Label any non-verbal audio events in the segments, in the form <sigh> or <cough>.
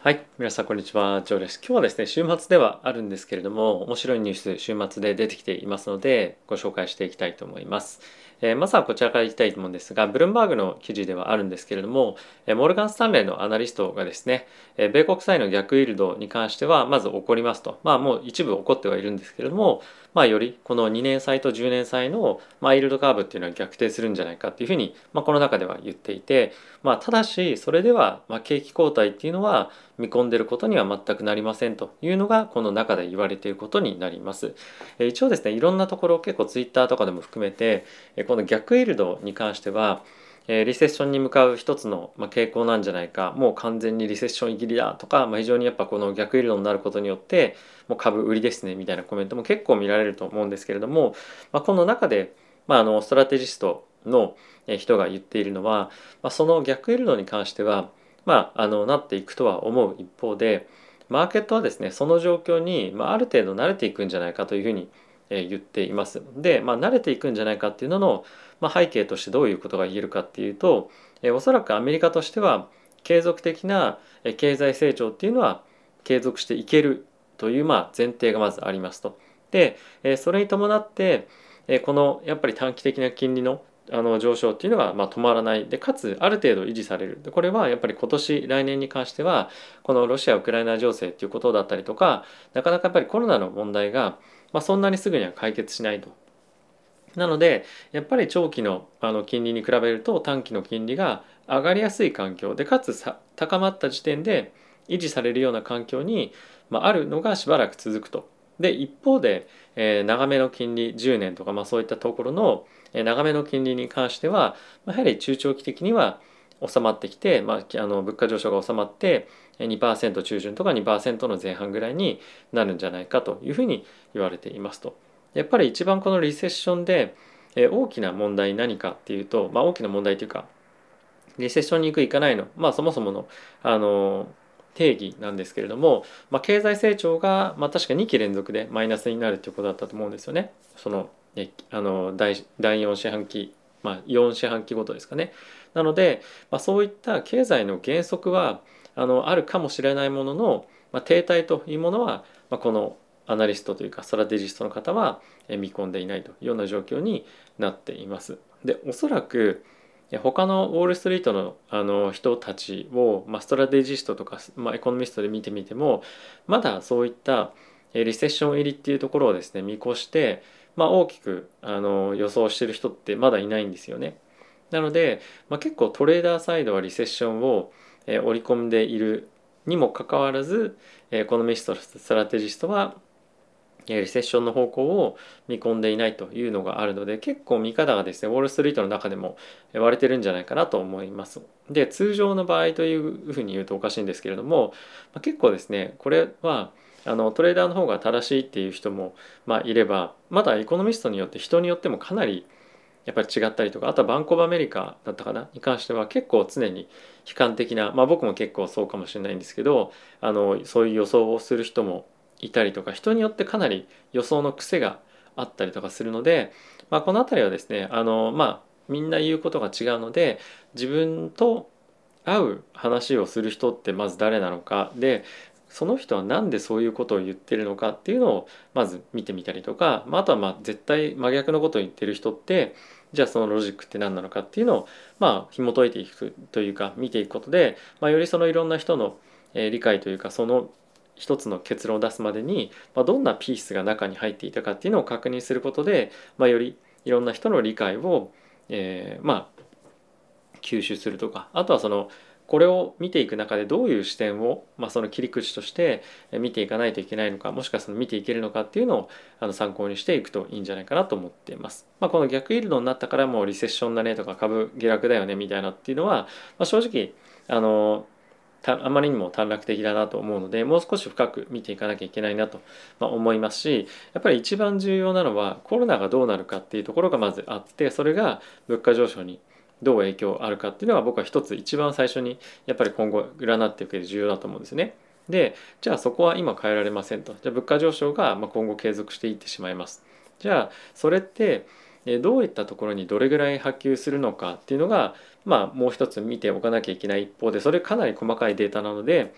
はい、皆さんこんにちは、ジョーです。今日はですね、週末ではあるんですけれども、面白いニュース、週末で出てきていますので、ご紹介していきたいと思います。えー、まずはこちらからいきたいと思うんですが、ブルームバーグの記事ではあるんですけれども、えー、モルガン・スタンレーのアナリストがですね、えー、米国債の逆イールドに関しては、まず起こりますと。まあもう一部起こってはいるんですけれども、まあよりこの2年債と10年債の、まあ、イールドカーブっていうのは逆転するんじゃないかっていうふうに、まあこの中では言っていて、まあただし、それでは、まあ景気後退っていうのは見込んでることには全くなりませんというのが、この中で言われていることになります。え一応ですね、いろんなところ結構ツイッターとかでも含めて、この逆イールドに関しては、えリセッションに向かう一つの、ま傾向なんじゃないか。もう完全にリセッション切りだとか、まあ、非常にやっぱこの逆イールドになることによってもう株売りですねみたいなコメントも結構見られると思うんですけれども、まあ、この中で、まあ、あのストラテジストの人が言っているのは、まあ、その逆イールドに関しては、まあ、あのなっていくとは思う一方でマーケットはですねその状況に、まあ、ある程度慣れていくんじゃないかというふうに言っています。で、まあ、慣れていくんじゃないかっていうのの、まあ、背景としてどういうことが言えるかっていうとおそらくアメリカとしては継続的な経済成長っていうのは継続していけるというまあ前提がまずありますと。でそれに伴ってこのやっぱり短期的な金利のあの上昇っていうのがま止まらないでかつある程度維持されるでこれはやっぱり今年来年に関してはこのロシア・ウクライナ情勢っていうことだったりとかなかなかやっぱりコロナの問題がま、そんなにすぐには解決しないと。なのでやっぱり長期のあの金利に比べると短期の金利が上がりやすい環境でかつ高まった時点で維持されるような環境に、まあ、るのがしばらく続くと。で一方で、えー、長めの金利10年とか、まあ、そういったところの、長めの金利に関しては、やはり中長期的には収まってきて、まあ、あの物価上昇が収まって2%中旬とか2%の前半ぐらいになるんじゃないかというふうに言われていますと。やっぱり一番このリセッションで大きな問題何かっていうと、まあ、大きな問題というかリセッションに行く行かないの、まあ、そもそものあの定義なんですけれども、まあ、経済成長が、まあ、確か2期連続でマイナスになるということだったと思うんですよね。そのえあの第第4四半期、まあ、4四半期ごとですかね。なので、まあ、そういった経済の減速はあのあるかもしれないものの、まあ、停滞というものは、まあ、このアナリストというかストラテジストの方は見込んでいないというような状況になっています。でおそらく他のウォール・ストリートのあの人たちを、まあ、ストラテジストとか、まあ、エコノミストで見てみてもまだそういったリセッション入りっていうところをですね見越して、まあ、大きくあの予想してる人ってまだいないんですよね。なので、まあ、結構トレーダーサイドはリセッションをえ織り込んでいるにもかかわらずエコノミストストラテジストはリセッションの方向を見込んでいないというのがあるので結構見方がですねウォール・ストリートの中でも割れてるんじゃないかなと思います。で通常の場合というふうに言うとおかしいんですけれども、まあ、結構ですねこれはあのトレーダーの方が正しいっていう人も、まあ、いればまだエコノミストによって人によってもかなりやっぱり違ったりとかあとはバンコブアメリカだったかなに関しては結構常に悲観的なまあ僕も結構そうかもしれないんですけどあのそういう予想をする人もいたりとか人によってかなり予想の癖があったりとかするので、まあ、この辺りはですねあのまあみんな言うことが違うので自分と合う話をする人ってまず誰なのかでその人は何でそういうことを言ってるのかっていうのをまず見てみたりとか、まあ、あとはまあ絶対真逆のことを言ってる人ってじゃあそのロジックって何なのかっていうのをまあ紐解いていくというか見ていくことで、まあ、よりそのいろんな人の理解というかその一つの結論を出すまでに、まあ、どんなピースが中に入っていたかっていうのを確認することで、まあ、よりいろんな人の理解を、えー、まあ吸収するとかあとはそのこれを見ていく中でどういう視点を、まあ、その切り口として見ていかないといけないのかもしくはその見ていけるのかっていうのをあの参考にしていくといいんじゃないかなと思っています。まあ、この逆イールドになったからもうリセッションだねとか株下落だよねみたいなっていうのは、まあ、正直あのあまりにも短絡的だなと思うのでもう少し深く見ていかなきゃいけないなと思いますしやっぱり一番重要なのはコロナがどうなるかっていうところがまずあってそれが物価上昇にどう影響あるかっていうのが僕は一つ一番最初にやっぱり今後占っていく上で重要だと思うんですね。でじゃあそこは今変えられませんとじゃあ物価上昇が今後継続していってしまいます。じゃあそれってどういったところにどれぐらい波及するのかっていうのがまあもう一つ見ておかなきゃいけない一方でそれかなり細かいデータなので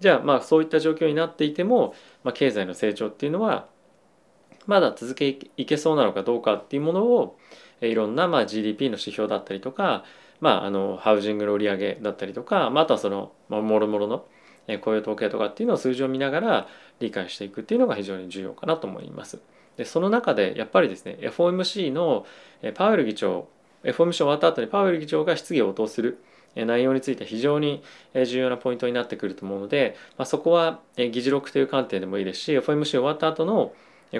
じゃあまあそういった状況になっていても、まあ、経済の成長っていうのはまだ続けいけそうなのかどうかっていうものをいろんなまあ GDP の指標だったりとか、まあ、あのハウジングの売り上げだったりとか、まあ、あとはそのもろもろの雇用統計とかっていうのを数字を見ながら理解していくっていうのが非常に重要かなと思います。でその中でやっぱりですね FOMC のパウエル議長 FOMC 終わった後にパウエル議長が質疑応答する内容について非常に重要なポイントになってくると思うので、まあ、そこは議事録という観点でもいいですし FOMC 終わった後の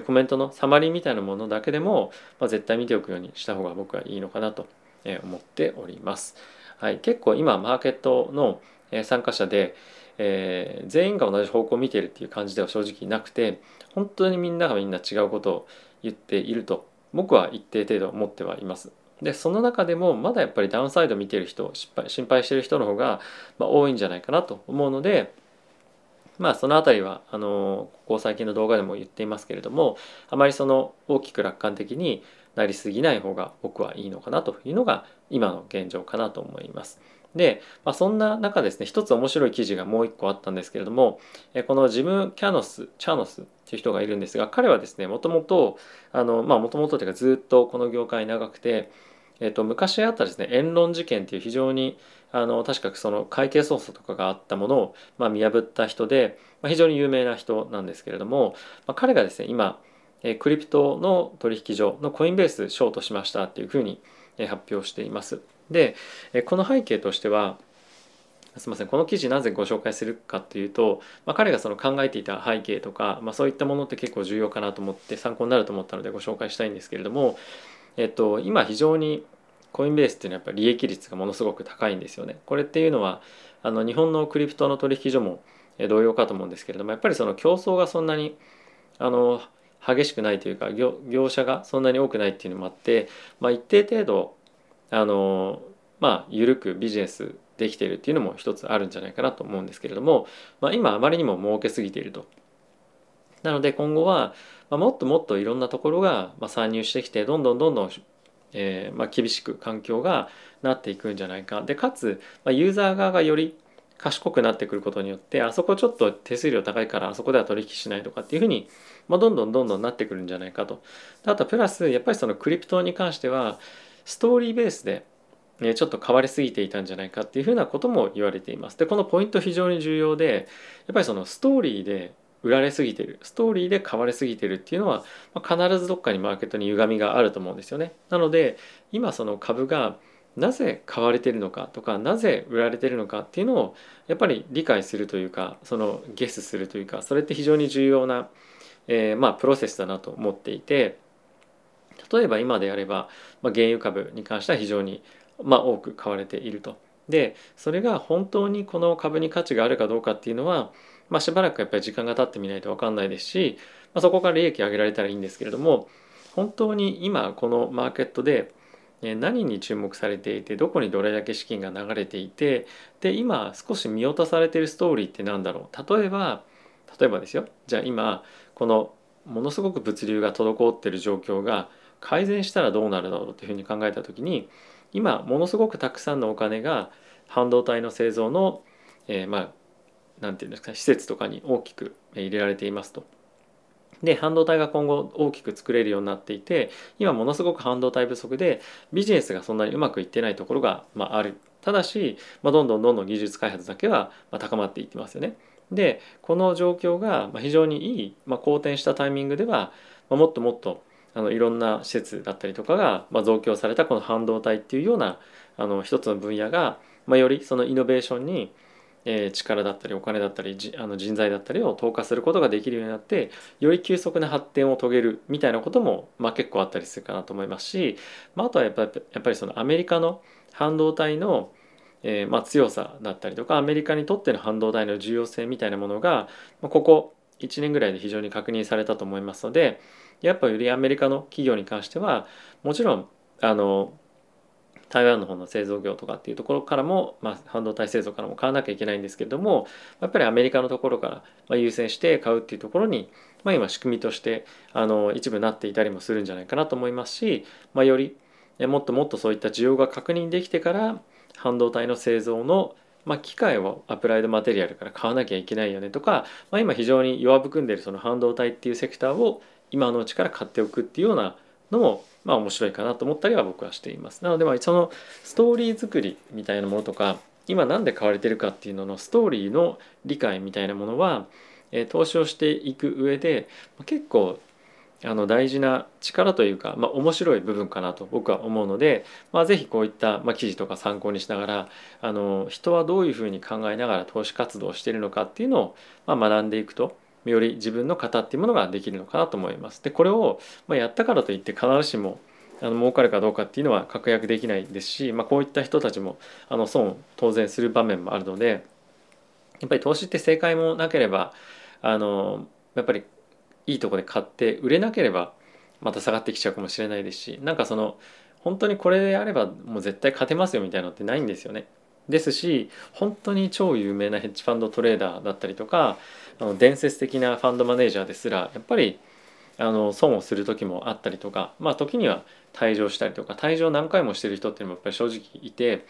コメントのサマリーみたいなものだけでも、まあ、絶対見ておくようにした方が僕はいいのかなと思っております。はい、結構今マーケットの参加者で、えー、全員が同じ方向を見ているっていう感じでは正直なくて本当にみんながみんな違うことを言っていると僕は一定程度思ってはいます。でその中でもまだやっぱりダウンサイド見てる人失敗心配してる人の方が、まあ、多いんじゃないかなと思うのでまあその辺りはあのここ最近の動画でも言っていますけれどもあまりその大きく楽観的になりすぎない方が僕はいいのかなというのが今の現状かなと思います。で、まあ、そんな中ですね一つ面白い記事がもう一個あったんですけれどもこのジム・キャノスチャノスっていう人がいるんですが彼はですねもともともともとというかずっとこの業界長くてえっと、昔あったですね言論事件っていう非常にあの確かその会計捜査とかがあったものを、まあ、見破った人で、まあ、非常に有名な人なんですけれども、まあ、彼がですね今クリプトの取引所のコインベースショートしましたっていうふうに発表しています。でこの背景としてはすみませんこの記事なぜご紹介するかっていうと、まあ、彼がその考えていた背景とか、まあ、そういったものって結構重要かなと思って参考になると思ったのでご紹介したいんですけれども、えっと、今非常にコインベースっていうのはやっぱり利益率がものすごく高いんですよね。これっていうのはあの日本のクリプトの取引所も同様かと思うんですけれどもやっぱりその競争がそんなにあの激しくないというか業業者がそんなに多くないっていうのもあって、まあ、一定程度あのまあ緩くビジネスできているっていうのも一つあるんじゃないかなと思うんですけれども、まあ、今あまりにも儲けすぎていると。なので今後は、まあ、もっともっといろんなところが参入してきてどんどんどんどんえー、まあ、厳しく環境がなっていくんじゃないかでかつ、まあ、ユーザー側がより賢くなってくることによってあそこちょっと手数料高いからあそこでは取引しないとかっていうふうに、まあ、どんどんどんどんなってくるんじゃないかとあとプラスやっぱりそのクリプトに関してはストーリーベースでね、ちょっと変わりすぎていたんじゃないかっていうふうなことも言われています。でこのポイント非常に重要でやっぱりそのストーリーで売られすぎてるストーリーで買われすぎてるっていうのは、まあ、必ずどっかにマーケットに歪みがあると思うんですよね。なので今その株がなぜ買われてるのかとかなぜ売られてるのかっていうのをやっぱり理解するというかそのゲスするというかそれって非常に重要な、えー、まあプロセスだなと思っていて例えば今であれば、まあ、原油株に関しては非常に、まあ、多く買われていると。でそれが本当にこの株に価値があるかどうかっていうのはまあ、しばらくやっぱり時間が経ってみないと分かんないですし、まあ、そこから利益上げられたらいいんですけれども本当に今このマーケットで何に注目されていてどこにどれだけ資金が流れていてで今少し見落とされているストーリーって何だろう。例えば例えばですよ。じゃあ今このものすごく物流が滞っている状況が改善したらどうなるだろうというふうに考えた時に今ものすごくたくさんのお金が半導体の製造の、えー、まあ何て言うんですか施設とかに大きく入れられていますと。で半導体が今後大きく作れるようになっていて今ものすごく半導体不足でビジネスがそんなにうまくいってないところが、まあ、あるただし、まあ、どんどんどんどん技術開発だけは高まっていってますよね。でこの状況が非常にいい、まあ、好転したタイミングでは、まあ、もっともっとあのいろんな施設だったりとかが、まあ、増強されたこの半導体っていうようなあの一つの分野が、まあ、よりそのイノベーションにえ力だったりお金だったりあの人材だったりを投下することができるようになってより急速な発展を遂げるみたいなことも、まあ、結構あったりするかなと思いますし、まあ、あとはやっぱやっぱりそのアメリカの半導体の、えー、ま強さだったりとかアメリカにとっての半導体の重要性みたいなものが、ま、ここ1年ぐらいで非常に確認されたと思いますのでやっぱよりアメリカの企業に関してはもちろんあの台湾の方の製造業とかっていうところからも、まあ、半導体製造からも買わなきゃいけないんですけれどもやっぱりアメリカのところから優先して買うっていうところに、まあ、今仕組みとしてあの一部なっていたりもするんじゃないかなと思いますし、まあ、よりもっともっとそういった需要が確認できてから半導体の製造のまあ、機械をアプライドマテリアルから買わなきゃいけないよねとか、まあ、今非常に弱含んでるその半導体っていうセクターを今のうちから買っておくっていうようなのもまあ面白いかなと思ったりは僕はしています。なのでまあそのストーリー作りみたいなものとか今何で買われてるかっていうののストーリーの理解みたいなものは、えー、投資をしていく上で結構あの大事な力というか、まあ、面白い部分かなと僕は思うので、まあ、ぜひこういった、まあ、記事とか参考にしながらあの人はどういうふうに考えながら投資活動をしているのかっていうのを、まあ、学んでいくとより自分の型っていうものができるのかなと思います。でこれを、ま、やったからといって必ずしもあの儲かるかどうかっていうのは確約できないですし、まあ、こういった人たちもあの損を当然する場面もあるのでやっぱり投資って正解もなければあのやっぱりいいとこで買って売れなければまた下がってきちゃうかもしれないですしなんかその本当にこれであればもう絶対勝てますよみたいなのってないんですよね。ですし本当に超有名なヘッジファンドトレーダーだったりとかあの伝説的なファンドマネージャーですらやっぱりあの損をする時もあったりとかまあ時には退場したりとか退場何回もしてる人っていうのもやっぱり正直いて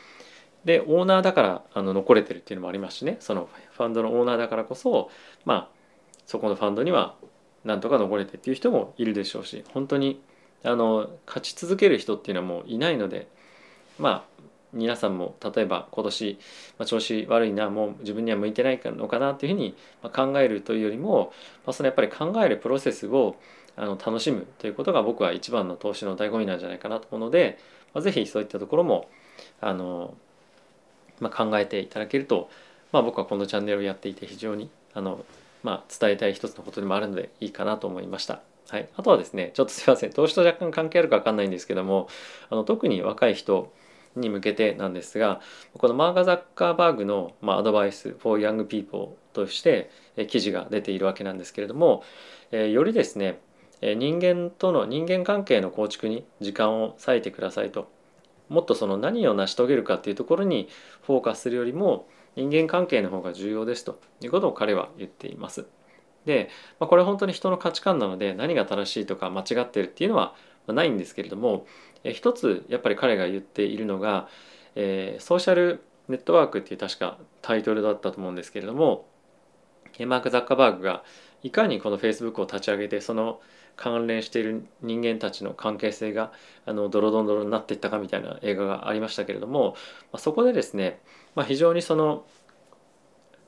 でオーナーだからあの残れてるっていうのもありますしね。そのファンドのオーナーだからこそまあそこのファンドにはなんとか残れてっていう人もいるでしょうし本当にあの勝ち続ける人っていうのはもういないのでまあ皆さんも例えば今年、まあ、調子悪いなもう自分には向いてないのかなっていうふうに考えるというよりも、まあ、そのやっぱり考えるプロセスをあの楽しむということが僕は一番の投資の醍醐味なんじゃないかなと思うので、まあ、ぜひそういったところもあの、まあ、考えていただけると、まあ、僕はこのチャンネルをやっていて非常にあのまあ、伝えたい一つのことでもあるのでいいかなと思いました。はい、あとはですねちょっとすいません投資と若干関係あるか分かんないんですけどもあの特に若い人に向けてなんですがこのマーガ・ザッカーバーグの、まあ、アドバイス for young people として記事が出ているわけなんですけれども、よりですね人間との人間関係の構築に時間を割いてくださいともっとその何を成し遂げるかっていうところにフォーカスするよりも人間関係の方が重要ですということを彼は言っています。で、まあ、これは本当に人の価値観なので何が正しいとか間違ってるっていうのはないんですけれどもえ一つやっぱり彼が言っているのが、えー、ソーシャルネットワークっていう確かタイトルだったと思うんですけれどもマーク・ザッカーバーグがいかにこの Facebook を立ち上げてその関連している人間たちの関係性があのドロドロドロになっていったかみたいな映画がありましたけれども、まあ、そこでですね、まあ、非常にその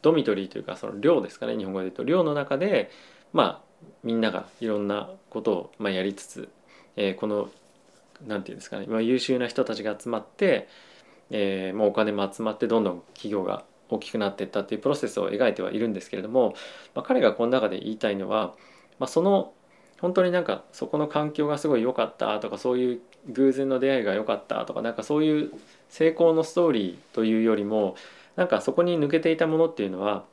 ドミトリーというかその寮ですかね日本語で言うと寮の中でまあみんながいろんなことをまあやりつつ、えー、この何て言うんですかね、まあ、優秀な人たちが集まって、えーまあ、お金も集まってどんどん企業が大きくなっていったっていうプロセスを描いてはいるんですけれども、まあ、彼がこの中で言いたいのは、まあ、その本当になんかそこの環境がすごい良かったとかそういう偶然の出会いが良かったとかなんかそういう成功のストーリーというよりもなんかそこに抜けていたものっていうのは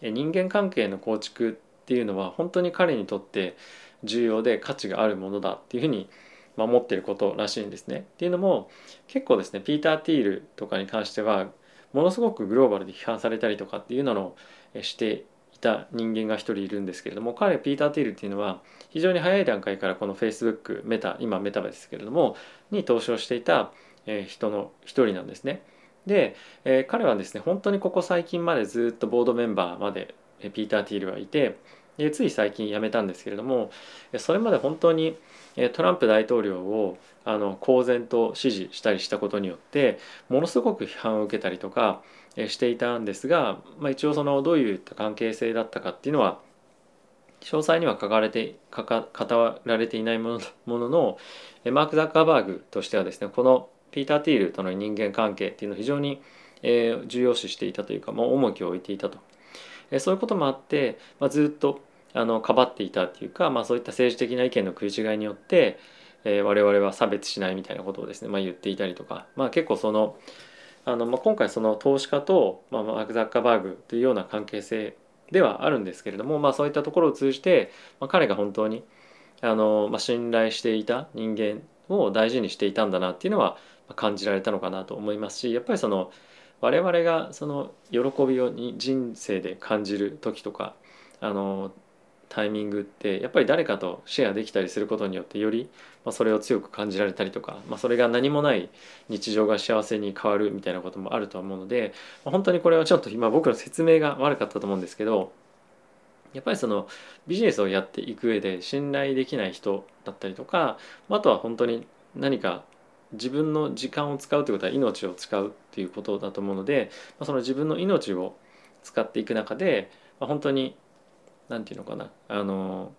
人間関係の構築っていうのは本当に彼にとって重要で価値があるものだっていうふうに守っていることらしいんですね。っていうのも結構ですねピーター・ティールとかに関してはものすごくグローバルで批判されたりとかっていうのをしていた人間が一人いるんですけれども彼ピーター・ティールっていうのは非常に早い段階からこの Facebook メタ今メタバですけれどもに投資をしていた人の一人なんですね。で、え、彼はですね本当にここ最近までずっとボードメンバーまでピーター・ティールはいてでつい最近辞めたんですけれどもそれまで本当にトランプ大統領をあの公然と支持したりしたことによってものすごく批判を受けたりとかしていたんですが、まあ、一応そのどういった関係性だったかっていうのは詳細には書かれて書か語られていないものもののマーク・ザッカーバーグとしてはですねこのピーター・ティールとの人間関係っていうのを非常に、重要視していたというか、まあ、重きを置いていたと、え、そういうこともあって、まあ、ずっとあのかばっていたっていうか、まあ、そういった政治的な意見の食い違いによって、えー、我々は差別しないみたいなことをですね、まあ、言っていたりとか、まあ、結構そのあの、まあ、今回その投資家と、まあ、マーク・ザッカーバーグというような関係性ではあるんですけれども、まあ、そういったところを通じて、まあ、彼が本当にあの、まあ、信頼していた人間を大事にしていたんだなっていうのは感じられたのかなと思いますしやっぱりその我々がその喜びをに人生で感じる時とかあのタイミングってやっぱり誰かとシェアできたりすることによってより、ま、それを強く感じられたりとか、まあ、それが何もない日常が幸せに変わるみたいなこともあると思うので、ま、本当にこれはちょっと今僕の説明が悪かったと思うんですけどやっぱりそのビジネスをやっていく上で信頼できない人だったりとかあとは本当に何か自分の時間を使うということは命を使うっていうことだと思うので、ま、その自分の命を使っていく中で、ま、本当に何て言うのかなあの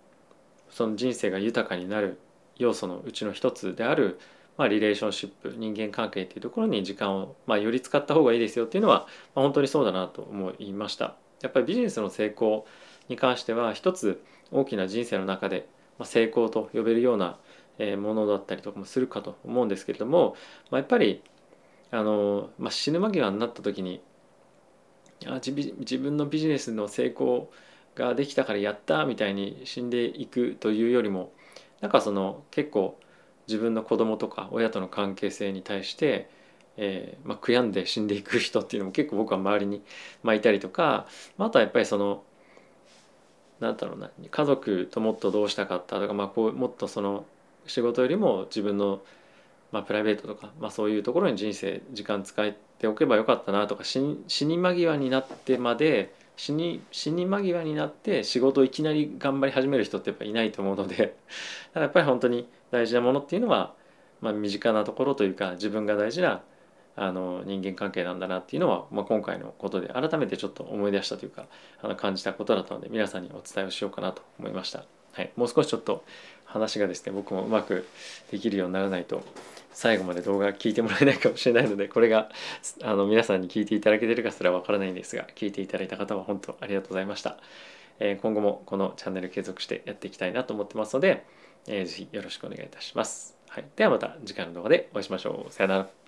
その人生が豊かになる要素のうちの一つである、まあ、リレーションシップ人間関係っていうところに時間を、まあ、より使った方がいいですよっていうのは、まあ、本当にそうだなと思いました。やっぱりビジネスの成功に関しては一つ大きな人生の中で成功と呼べるようなものだったりとかもするかと思うんですけれども、まあ、やっぱりあの、まあ、死ぬ間際になった時にあ自分のビジネスの成功ができたからやったみたいに死んでいくというよりもなんかその結構自分の子供とか親との関係性に対して、えーまあ、悔やんで死んでいく人っていうのも結構僕は周りに、まあ、いたりとか、まあ、あとはやっぱりそのなんだろうな家族ともっとどうしたかったとか、まあ、こうもっとその仕事よりも自分の、まあ、プライベートとか、まあ、そういうところに人生時間使っておけばよかったなとか死に間際になってまで死に死に間際になって仕事をいきなり頑張り始める人ってやっぱいないと思うので <laughs> だからやっぱり本当に大事なものっていうのは、まあ、身近なところというか自分が大事なあの人間関係なんだなっていうのは、まあ、今回のことで改めてちょっと思い出したというかあの感じたことだったので皆さんにお伝えをしようかなと思いました。はい、もう少しちょっと話がですね僕もうまくできるようにならないと最後まで動画聞いてもらえないかもしれないのでこれがあの皆さんに聞いていただけてるかすらわからないんですが聞いていただいた方は本当ありがとうございました、えー、今後もこのチャンネル継続してやっていきたいなと思ってますので、えー、ぜひよろしくお願いいたします、はい、ではまた次回の動画でお会いしましょう。さよなら。